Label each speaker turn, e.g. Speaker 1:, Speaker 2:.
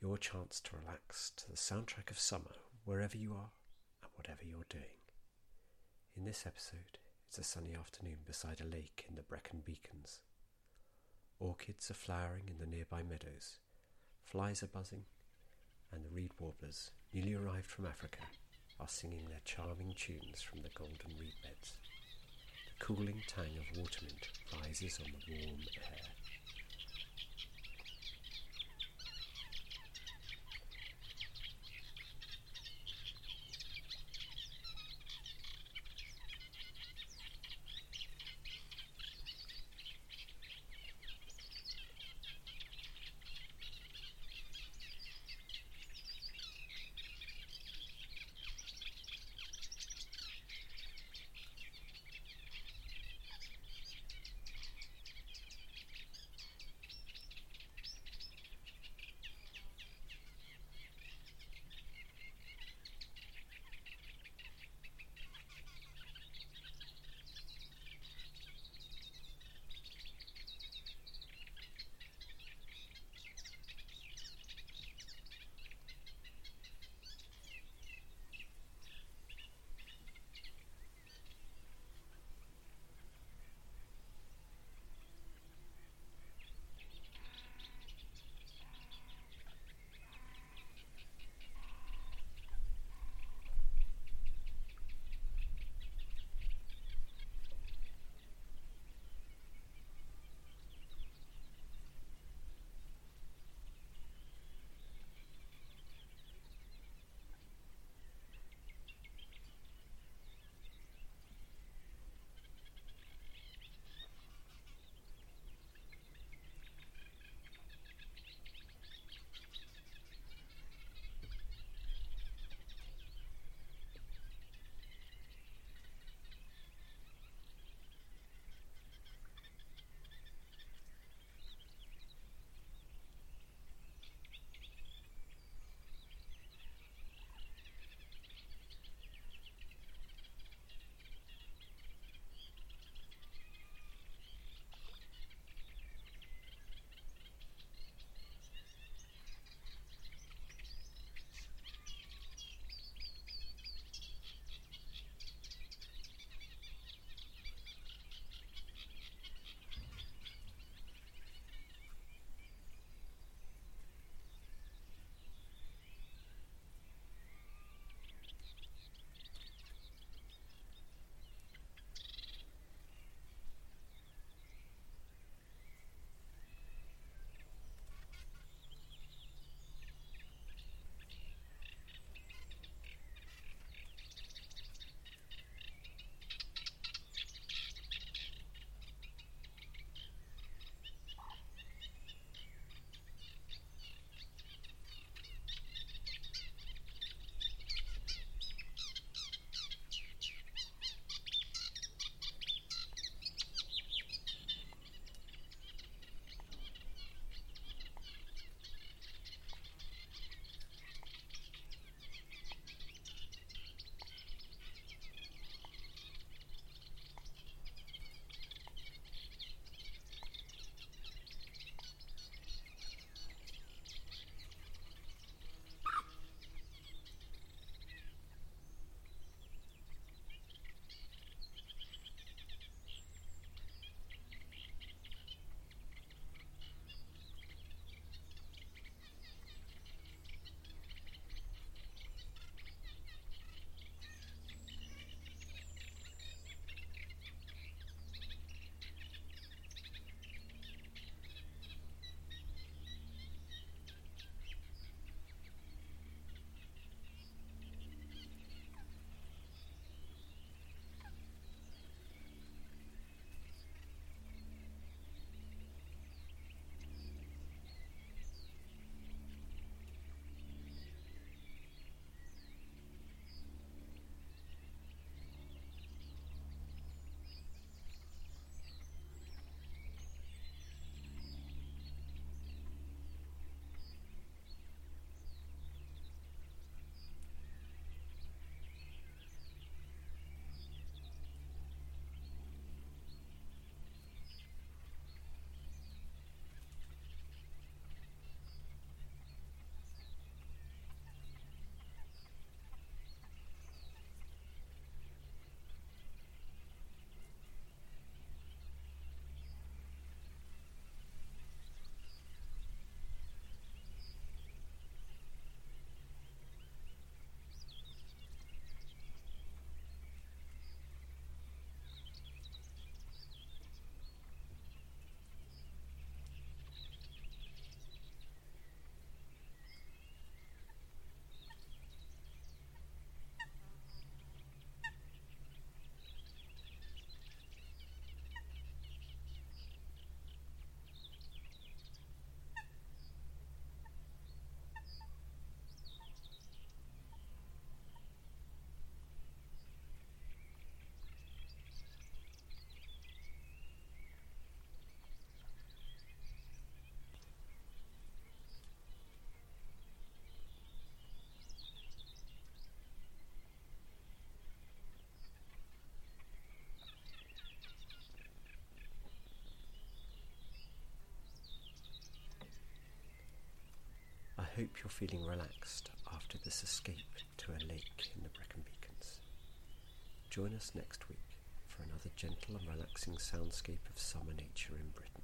Speaker 1: your chance to relax to the soundtrack of summer wherever you are and whatever you're doing. In this episode, it's a sunny afternoon beside a lake in the Brecon Beacons. Orchids are flowering in the nearby meadows, flies are buzzing, and the reed warblers, newly arrived from Africa, are singing their charming tunes from the golden reed beds. The cooling tang of watermint rises on the warm air. Hope you're feeling relaxed after this escape to a lake in the Brecon Beacons. Join us next week for another gentle and relaxing soundscape of summer nature in Britain.